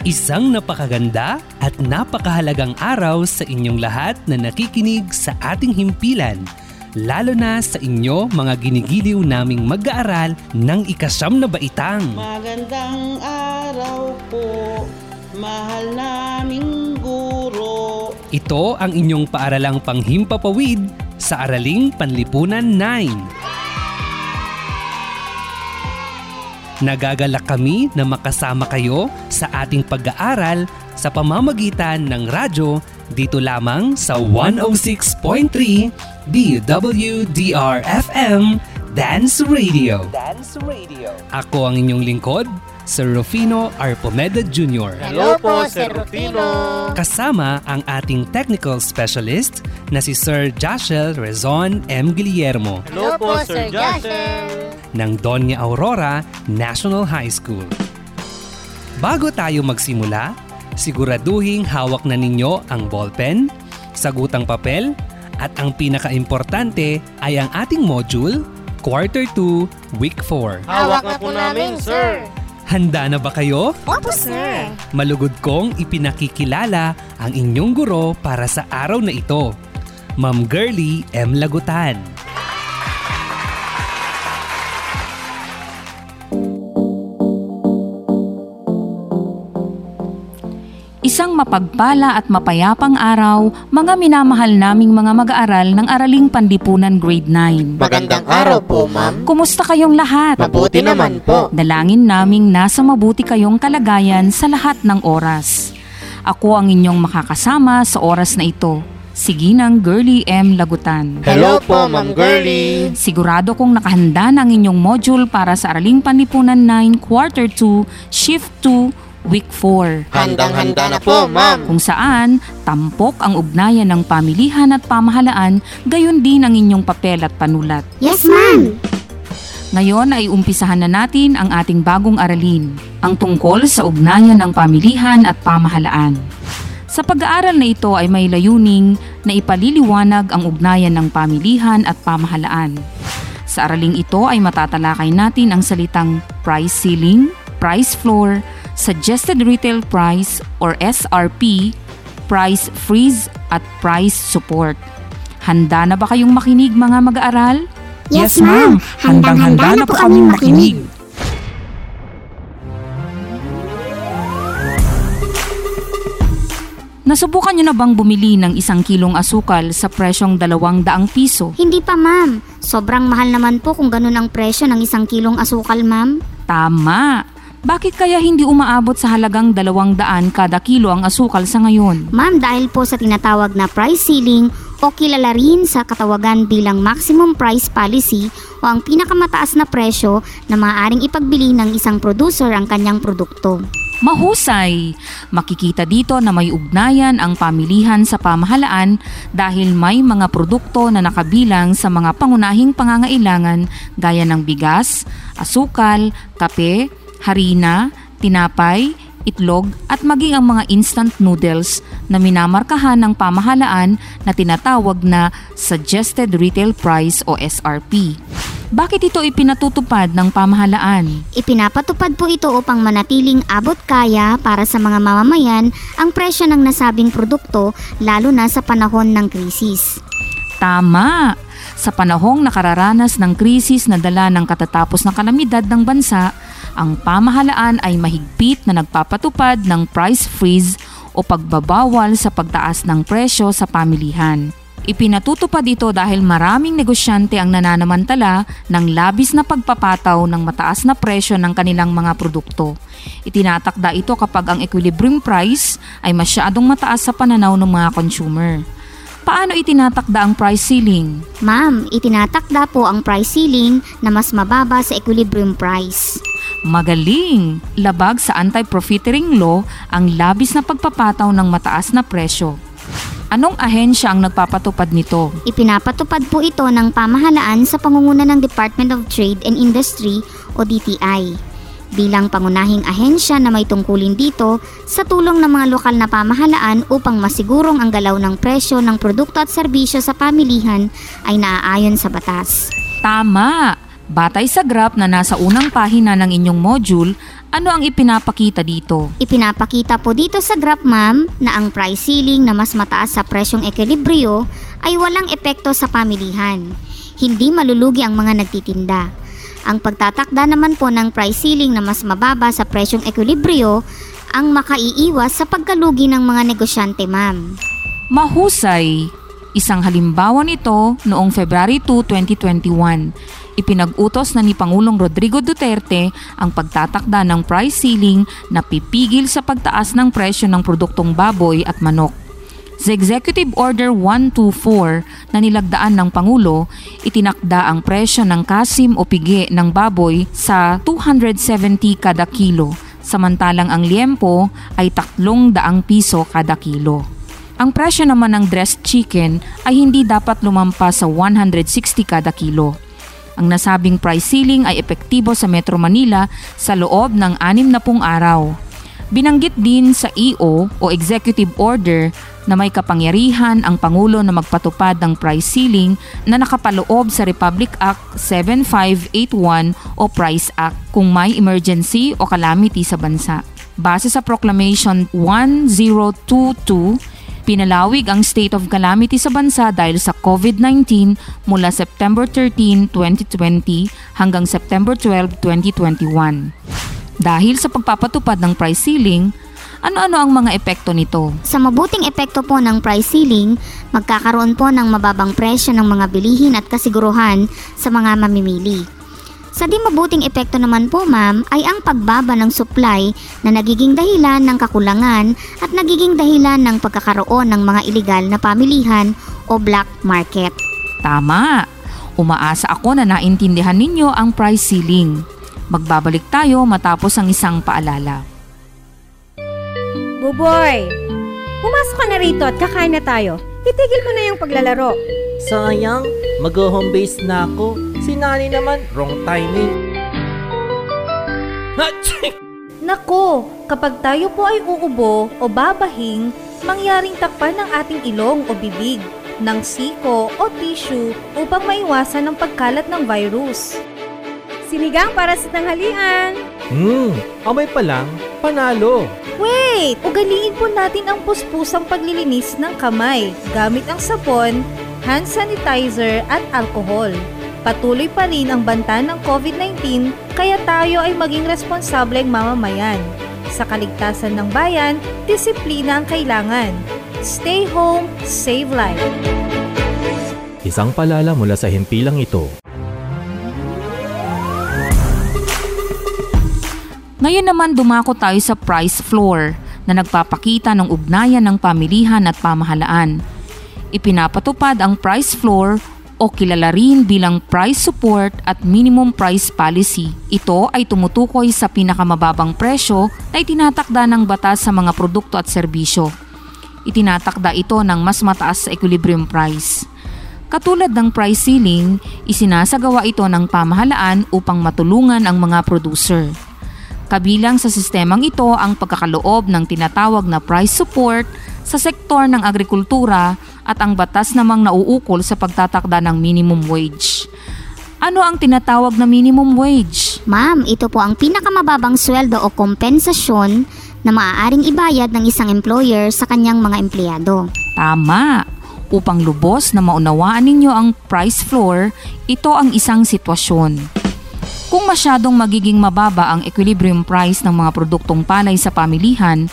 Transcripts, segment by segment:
Isang napakaganda at napakahalagang araw sa inyong lahat na nakikinig sa ating himpilan. Lalo na sa inyo mga ginigiliw naming mag-aaral ng ikasyam na baitang. Magandang araw po, mahal naming guro. Ito ang inyong paaralang panghimpapawid sa Araling Panlipunan 9. Nagagalak kami na makasama kayo sa ating pag-aaral sa pamamagitan ng radyo dito lamang sa 106.3 DWDR-FM Dance Radio. Dance Radio. Ako ang inyong lingkod, Sir Rufino Arpomeda Jr. Hello po, Sir Rufino. Kasama ang ating technical specialist na si Sir Joshel Rezon M. Guillermo Hello po, Sir Joshel. ng Doña Aurora National High School. Bago tayo magsimula, siguraduhing hawak na ninyo ang ballpen, sagutang papel, at ang pinakaimportante ay ang ating module, Quarter 2, Week 4. Hawak na po namin, sir. Handa na ba kayo? Opo, sir. Malugod kong ipinakikilala ang inyong guro para sa araw na ito. Ma'am Girlie M. Lagutan. Isang mapagpala at mapayapang araw, mga minamahal naming mga mag-aaral ng Araling Panlipunan Grade 9. Magandang araw po, ma'am. Kumusta kayong lahat? Mabuti naman po. Dalangin naming nasa mabuti kayong kalagayan sa lahat ng oras. Ako ang inyong makakasama sa oras na ito, si Ginang Girlie M. Lagutan. Hello po, Ma'am Girlie. Sigurado kong nakahanda na ang inyong module para sa Araling Panlipunan 9 Quarter 2, Shift 2, Week 4. Handang-handa na po, ma'am. Kung saan, tampok ang ugnayan ng pamilihan at pamahalaan, gayon din ang inyong papel at panulat. Yes, ma'am. Ngayon ay umpisahan na natin ang ating bagong aralin, ang tungkol sa ugnayan ng pamilihan at pamahalaan. Sa pag-aaral na ito ay may layuning na ipaliliwanag ang ugnayan ng pamilihan at pamahalaan. Sa araling ito ay matatalakay natin ang salitang price ceiling, price floor, suggested retail price or SRP, price freeze at price support. Handa na ba kayong makinig mga mag-aaral? Yes, ma'am. Handang-handa na po kaming makinig. Nasubukan niyo na bang bumili ng isang kilong asukal sa presyong dalawang daang piso? Hindi pa, ma'am. Sobrang mahal naman po kung ganun ang presyo ng isang kilong asukal, ma'am. Tama! Bakit kaya hindi umaabot sa halagang dalawang daan kada kilo ang asukal sa ngayon? Ma'am, dahil po sa tinatawag na price ceiling o kilala rin sa katawagan bilang maximum price policy o ang pinakamataas na presyo na maaaring ipagbili ng isang producer ang kanyang produkto. Mahusay! Makikita dito na may ugnayan ang pamilihan sa pamahalaan dahil may mga produkto na nakabilang sa mga pangunahing pangangailangan gaya ng bigas, asukal, kape, harina, tinapay, itlog at maging ang mga instant noodles na minamarkahan ng pamahalaan na tinatawag na Suggested Retail Price o SRP. Bakit ito ipinatutupad ng pamahalaan? Ipinapatupad po ito upang manatiling abot kaya para sa mga mamamayan ang presyo ng nasabing produkto lalo na sa panahon ng krisis. Tama! Sa panahong nakararanas ng krisis na dala ng katatapos na kalamidad ng bansa, ang pamahalaan ay mahigpit na nagpapatupad ng price freeze o pagbabawal sa pagtaas ng presyo sa pamilihan. Ipinatutupad ito dahil maraming negosyante ang nananamantala ng labis na pagpapataw ng mataas na presyo ng kanilang mga produkto. Itinatakda ito kapag ang equilibrium price ay masyadong mataas sa pananaw ng mga consumer. Paano itinatakda ang price ceiling? Ma'am, itinatakda po ang price ceiling na mas mababa sa equilibrium price. Magaling! Labag sa anti-profiteering law ang labis na pagpapataw ng mataas na presyo. Anong ahensya ang nagpapatupad nito? Ipinapatupad po ito ng pamahalaan sa pangunguna ng Department of Trade and Industry o DTI. Bilang pangunahing ahensya na may tungkulin dito sa tulong ng mga lokal na pamahalaan upang masigurong ang galaw ng presyo ng produkto at serbisyo sa pamilihan ay naaayon sa batas. Tama! Batay sa graph na nasa unang pahina ng inyong module, ano ang ipinapakita dito? Ipinapakita po dito sa graph ma'am na ang price ceiling na mas mataas sa presyong ekwilibryo ay walang epekto sa pamilihan. Hindi malulugi ang mga nagtitinda. Ang pagtatakda naman po ng price ceiling na mas mababa sa presyong ekwilibryo ang makaiiwas sa pagkalugi ng mga negosyante ma'am. Mahusay! Isang halimbawa nito noong February 2, 2021. Ipinag-utos na ni Pangulong Rodrigo Duterte ang pagtatakda ng price ceiling na pipigil sa pagtaas ng presyo ng produktong baboy at manok. Sa Executive Order 124 na nilagdaan ng Pangulo, itinakda ang presyo ng kasim o pigi ng baboy sa 270 kada kilo, samantalang ang liempo ay 300 piso kada kilo. Ang presyo naman ng dressed chicken ay hindi dapat lumampas sa 160 kada kilo. Ang nasabing price ceiling ay epektibo sa Metro Manila sa loob ng 60 araw. Binanggit din sa EO o Executive Order na may kapangyarihan ang Pangulo na magpatupad ng price ceiling na nakapaloob sa Republic Act 7581 o Price Act kung may emergency o calamity sa bansa. Base sa Proclamation 1022, Pinalawig ang state of calamity sa bansa dahil sa COVID-19 mula September 13, 2020 hanggang September 12, 2021. Dahil sa pagpapatupad ng price ceiling, ano-ano ang mga epekto nito? Sa mabuting epekto po ng price ceiling, magkakaroon po ng mababang presyo ng mga bilihin at kasiguruhan sa mga mamimili. Sa di mabuting epekto naman po ma'am ay ang pagbaba ng supply na nagiging dahilan ng kakulangan at nagiging dahilan ng pagkakaroon ng mga ilegal na pamilihan o black market. Tama! Umaasa ako na naintindihan ninyo ang price ceiling. Magbabalik tayo matapos ang isang paalala. Buboy! Pumasok ka na rito at kakain na tayo. Itigil mo na yung paglalaro. Sayang, mag-home base na ako. Si Nani naman, wrong timing. Nako, kapag tayo po ay uubo o babahing, mangyaring takpan ng ating ilong o bibig ng siko o tissue upang maiwasan ang pagkalat ng virus. Sinigang para sa tanghalian! Hmm, amoy pa lang, panalo. Wait! Ugaliin po natin ang puspusang paglilinis ng kamay gamit ang sapon, hand sanitizer at alcohol. Patuloy pa rin ang banta ng COVID-19 kaya tayo ay maging responsableng mamamayan. Sa kaligtasan ng bayan, disiplina ang kailangan. Stay home, save life. Isang palala mula sa himpilang ito. Ngayon naman dumako tayo sa price floor na nagpapakita ng ugnayan ng pamilihan at pamahalaan. Ipinapatupad ang price floor o kilala rin bilang price support at minimum price policy. Ito ay tumutukoy sa pinakamababang presyo na itinatakda ng batas sa mga produkto at serbisyo. Itinatakda ito ng mas mataas sa equilibrium price. Katulad ng price ceiling, isinasagawa ito ng pamahalaan upang matulungan ang mga producer. Kabilang sa sistemang ito ang pagkakaloob ng tinatawag na price support sa sektor ng agrikultura at ang batas namang nauukol sa pagtatakda ng minimum wage. Ano ang tinatawag na minimum wage? Ma'am, ito po ang pinakamababang sweldo o kompensasyon na maaaring ibayad ng isang employer sa kanyang mga empleyado. Tama. Upang lubos na maunawaan ninyo ang price floor, ito ang isang sitwasyon. Kung masyadong magiging mababa ang equilibrium price ng mga produktong palay sa pamilihan,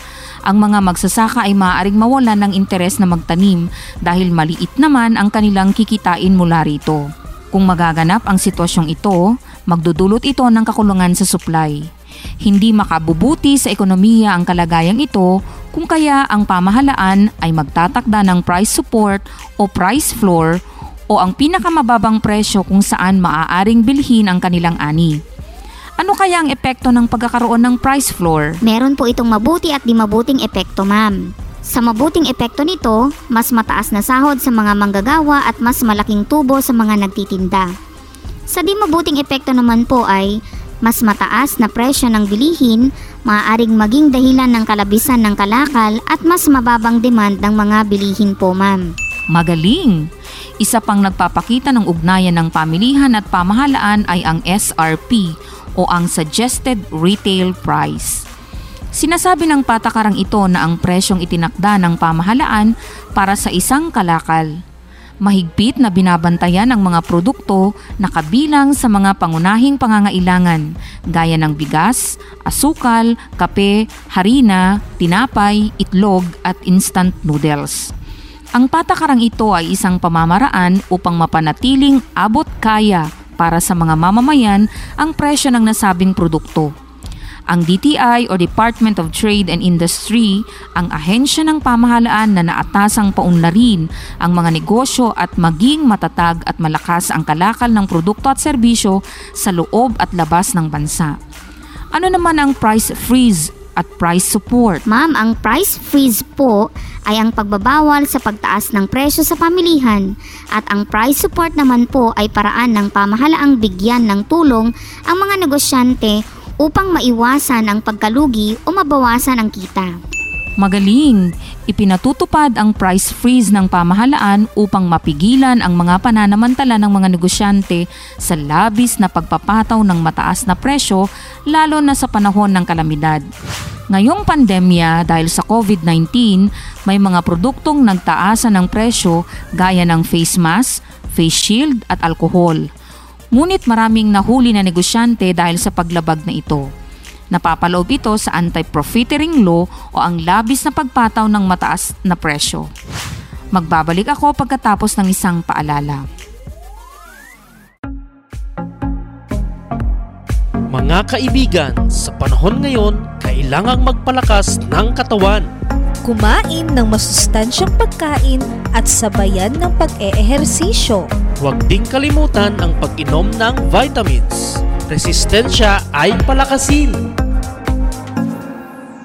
ang mga magsasaka ay maaaring mawalan ng interes na magtanim dahil maliit naman ang kanilang kikitain mula rito. Kung magaganap ang sitwasyong ito, magdudulot ito ng kakulungan sa supply. Hindi makabubuti sa ekonomiya ang kalagayang ito kung kaya ang pamahalaan ay magtatakda ng price support o price floor o ang pinakamababang presyo kung saan maaaring bilhin ang kanilang ani. Ano kaya ang epekto ng pagkakaroon ng price floor? Meron po itong mabuti at di mabuting epekto, ma'am. Sa mabuting epekto nito, mas mataas na sahod sa mga manggagawa at mas malaking tubo sa mga nagtitinda. Sa di mabuting epekto naman po ay mas mataas na presyo ng bilihin, maaaring maging dahilan ng kalabisan ng kalakal at mas mababang demand ng mga bilihin po ma'am. Magaling! Isa pang nagpapakita ng ugnayan ng pamilihan at pamahalaan ay ang SRP o ang Suggested Retail Price. Sinasabi ng patakarang ito na ang presyong itinakda ng pamahalaan para sa isang kalakal. Mahigpit na binabantayan ang mga produkto na kabilang sa mga pangunahing pangangailangan gaya ng bigas, asukal, kape, harina, tinapay, itlog at instant noodles. Ang patakarang ito ay isang pamamaraan upang mapanatiling abot kaya para sa mga mamamayan ang presyo ng nasabing produkto. Ang DTI o Department of Trade and Industry ang ahensya ng pamahalaan na naatasang paunlarin ang mga negosyo at maging matatag at malakas ang kalakal ng produkto at serbisyo sa loob at labas ng bansa. Ano naman ang price freeze at price support? Ma'am, ang price freeze po ay ang pagbabawal sa pagtaas ng presyo sa pamilihan at ang price support naman po ay paraan ng pamahalaang bigyan ng tulong ang mga negosyante upang maiwasan ang pagkalugi o mabawasan ang kita. Magaling! Ipinatutupad ang price freeze ng pamahalaan upang mapigilan ang mga pananamantala ng mga negosyante sa labis na pagpapataw ng mataas na presyo lalo na sa panahon ng kalamidad. Ngayong pandemya dahil sa COVID-19, may mga produktong nagtaasan ng presyo gaya ng face mask, face shield at alkohol. Ngunit maraming nahuli na negosyante dahil sa paglabag na ito. Napapaloob ito sa anti-profiteering law o ang labis na pagpataw ng mataas na presyo. Magbabalik ako pagkatapos ng isang paalala. Mga kaibigan, sa panahon ngayon, kailangang magpalakas ng katawan. Kumain ng masustansyang pagkain at sabayan ng pag-eehersisyo. Huwag ding kalimutan ang pag-inom ng vitamins. Resistensya ay palakasin.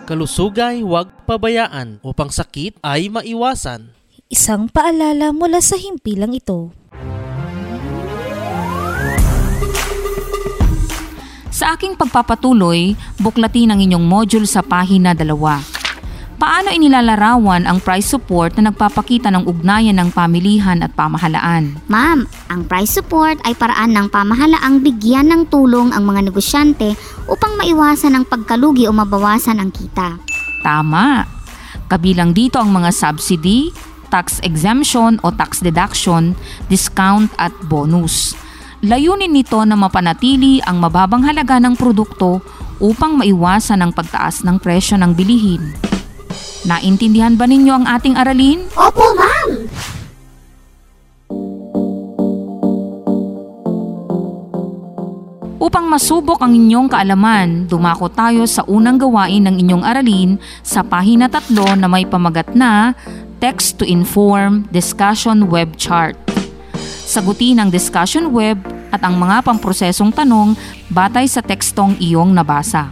Kalusugay huwag pabayaan upang sakit ay maiwasan. Isang paalala mula sa himpilang ito. Sa aking pagpapatuloy, buklatin ang inyong module sa pahina dalawa. Paano inilalarawan ang price support na nagpapakita ng ugnayan ng pamilihan at pamahalaan? Ma'am, ang price support ay paraan ng pamahalaang bigyan ng tulong ang mga negosyante upang maiwasan ang pagkalugi o mabawasan ang kita. Tama! Kabilang dito ang mga subsidy, tax exemption o tax deduction, discount at bonus. Layunin nito na mapanatili ang mababang halaga ng produkto upang maiwasan ang pagtaas ng presyo ng bilihin. Naintindihan ba ninyo ang ating aralin? Opo, ma'am! Upang masubok ang inyong kaalaman, dumako tayo sa unang gawain ng inyong aralin sa pahina tatlo na may pamagat na Text to Inform Discussion Web Chart. Sagutin ang discussion web at ang mga pamprosesong tanong batay sa tekstong iyong nabasa.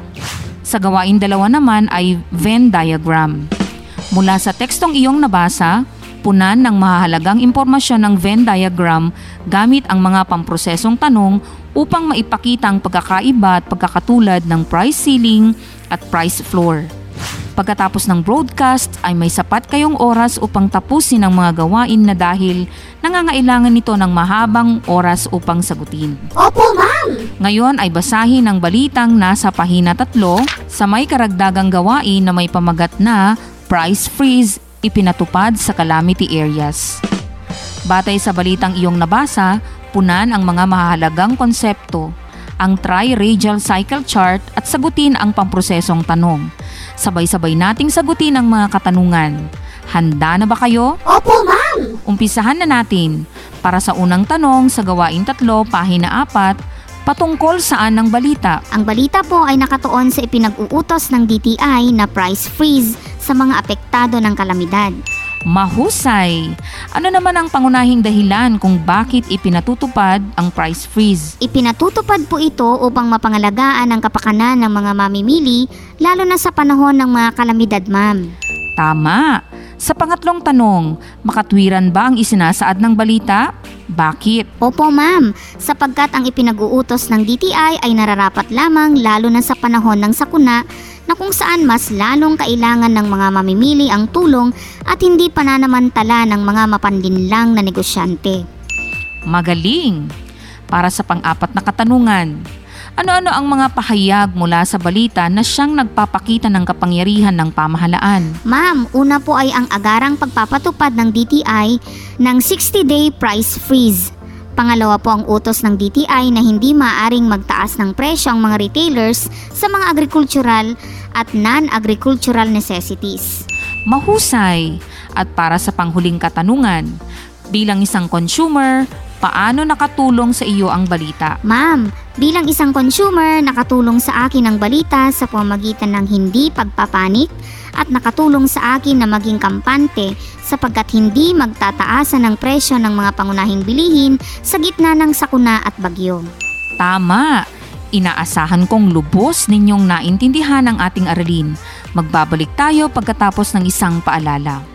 Sa gawain dalawa naman ay Venn diagram. Mula sa tekstong iyong nabasa, punan ng mahalagang impormasyon ng Venn diagram gamit ang mga pamprosesong tanong upang maipakita ang pagkakaiba at pagkakatulad ng price ceiling at price floor. Pagkatapos ng broadcast ay may sapat kayong oras upang tapusin ang mga gawain na dahil nangangailangan nito ng mahabang oras upang sagutin. Opo, ma'am! Ngayon ay basahin ang balitang nasa pahina tatlo sa may karagdagang gawain na may pamagat na price freeze ipinatupad sa calamity areas. Batay sa balitang iyong nabasa, punan ang mga mahalagang konsepto, ang tri-radial cycle chart at sagutin ang pamprosesong tanong. Sabay-sabay nating sagutin ang mga katanungan. Handa na ba kayo? Opo, ma'am! Umpisahan na natin. Para sa unang tanong sa gawain tatlo, pahina apat, patungkol saan ang balita? Ang balita po ay nakatuon sa ipinag-uutos ng DTI na price freeze sa mga apektado ng kalamidad. Mahusay! Ano naman ang pangunahing dahilan kung bakit ipinatutupad ang price freeze? Ipinatutupad po ito upang mapangalagaan ang kapakanan ng mga mamimili lalo na sa panahon ng mga kalamidad, ma'am. Tama! Sa pangatlong tanong, makatwiran ba ang isinasaad ng balita? Bakit? Opo, ma'am. Sapagkat ang ipinag-uutos ng DTI ay nararapat lamang lalo na sa panahon ng sakuna na kung saan mas lalong kailangan ng mga mamimili ang tulong at hindi pananamantala ng mga mapandinlang na negosyante. Magaling! Para sa pang-apat na katanungan, ano-ano ang mga pahayag mula sa balita na siyang nagpapakita ng kapangyarihan ng pamahalaan? Ma'am, una po ay ang agarang pagpapatupad ng DTI ng 60-day price freeze. Pangalawa po ang utos ng DTI na hindi maaring magtaas ng presyo ang mga retailers sa mga agricultural at non-agricultural necessities. Mahusay! At para sa panghuling katanungan, bilang isang consumer, paano nakatulong sa iyo ang balita? Ma'am, bilang isang consumer, nakatulong sa akin ang balita sa pamamagitan ng hindi pagpapanik at nakatulong sa akin na maging kampante sapagkat hindi magtataasan ng presyo ng mga pangunahing bilihin sa gitna ng sakuna at bagyo. Tama! Inaasahan kong lubos ninyong naintindihan ang ating aralin. Magbabalik tayo pagkatapos ng isang paalala.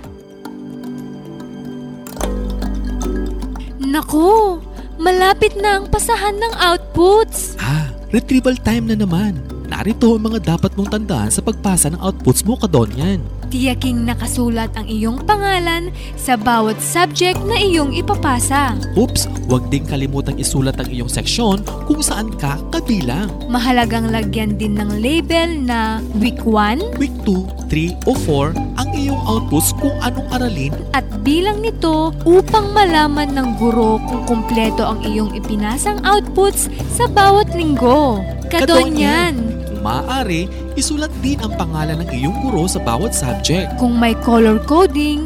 Naku, malapit na ang pasahan ng outputs. Ah, retrieval time na naman. Narito ang mga dapat mong tandaan sa pagpasa ng outputs mo, Kadonyan. Tiyaking nakasulat ang iyong pangalan sa bawat subject na iyong ipapasa. Oops, huwag ding kalimutang isulat ang iyong seksyon kung saan ka kabilang. Mahalagang lagyan din ng label na Week 1 Week 2, 3 o 4 ang iyong outputs kung anong aralin at bilang nito upang malaman ng guro kung kumpleto ang iyong ipinasang outputs sa bawat linggo. Kadonyan! Kung maaari, isulat din ang pangalan ng iyong guro sa bawat subject. Kung may color coding,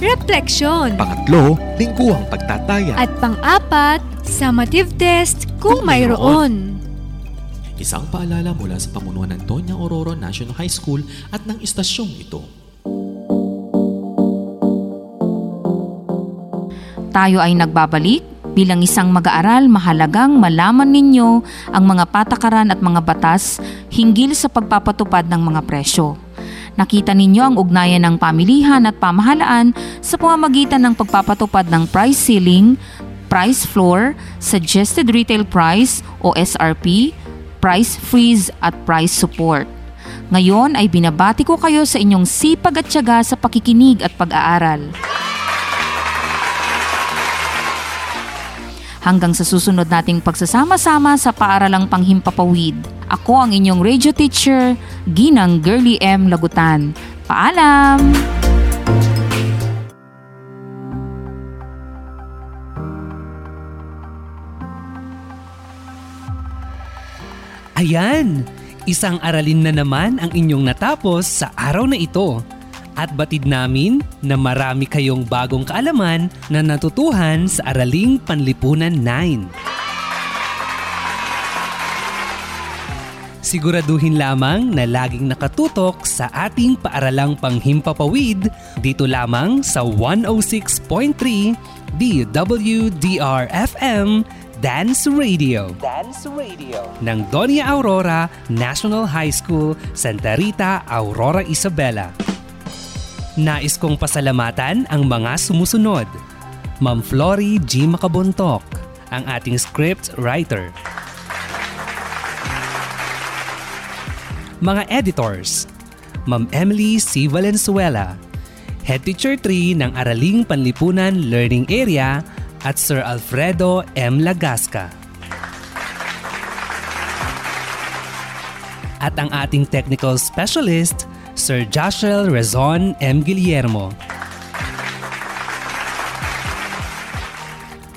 refleksyon. Pangatlo, lingguhang pagtataya. At pang-apat, summative test kung mayroon. Isang paalala mula sa pamunuan ng Tonya Aurora National High School at ng istasyong ito. Tayo ay nagbabalik bilang isang mag-aaral mahalagang malaman ninyo ang mga patakaran at mga batas hinggil sa pagpapatupad ng mga presyo. Nakita ninyo ang ugnayan ng pamilihan at pamahalaan sa pamamagitan ng pagpapatupad ng price ceiling, price floor, suggested retail price o SRP, price freeze at price support. Ngayon ay binabati ko kayo sa inyong sipag at tiyaga sa pakikinig at pag-aaral. Hanggang sa susunod nating pagsasama-sama sa paaralang panghimpapawid. Ako ang inyong radio teacher, Ginang Girly M. Lagutan. Paalam! Ayan! Isang aralin na naman ang inyong natapos sa araw na ito. At batid namin na marami kayong bagong kaalaman na natutuhan sa Araling Panlipunan 9. Siguraduhin lamang na laging nakatutok sa ating paaralang panghimpapawid dito lamang sa 106.3 DWDR-FM Dance Radio. Dance Radio. Ng Doña Aurora National High School, Santa Rita, Aurora, Isabela. Nais kong pasalamatan ang mga sumusunod. Ma'am Flory G. Makabuntok, ang ating script writer. Mga editors, Ma'am Emily C. Valenzuela, Head Teacher 3 ng Araling Panlipunan Learning Area at Sir Alfredo M. Lagasca. At ang ating technical specialist, Sir Joshel Rezon M. Guillermo.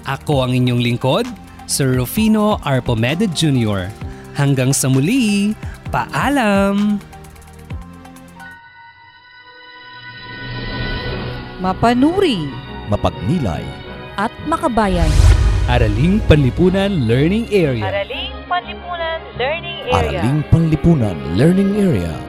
Ako ang inyong lingkod, Sir Rufino R. Pomede Jr. Hanggang sa muli, paalam! Mapanuri Mapagnilay. at makabayan. Araling Panlipunan Learning Area. Araling Panlipunan Learning Araling Panlipunan Learning Area.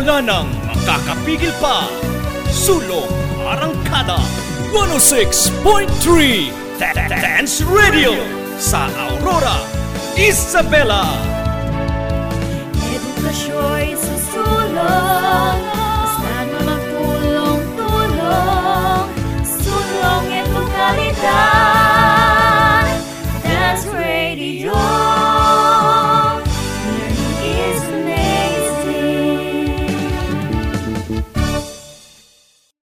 Wala nang makakapigil pa. Sulong Arangkada 106.3 Dance Radio sa Aurora, Isabela. Edukasyo'y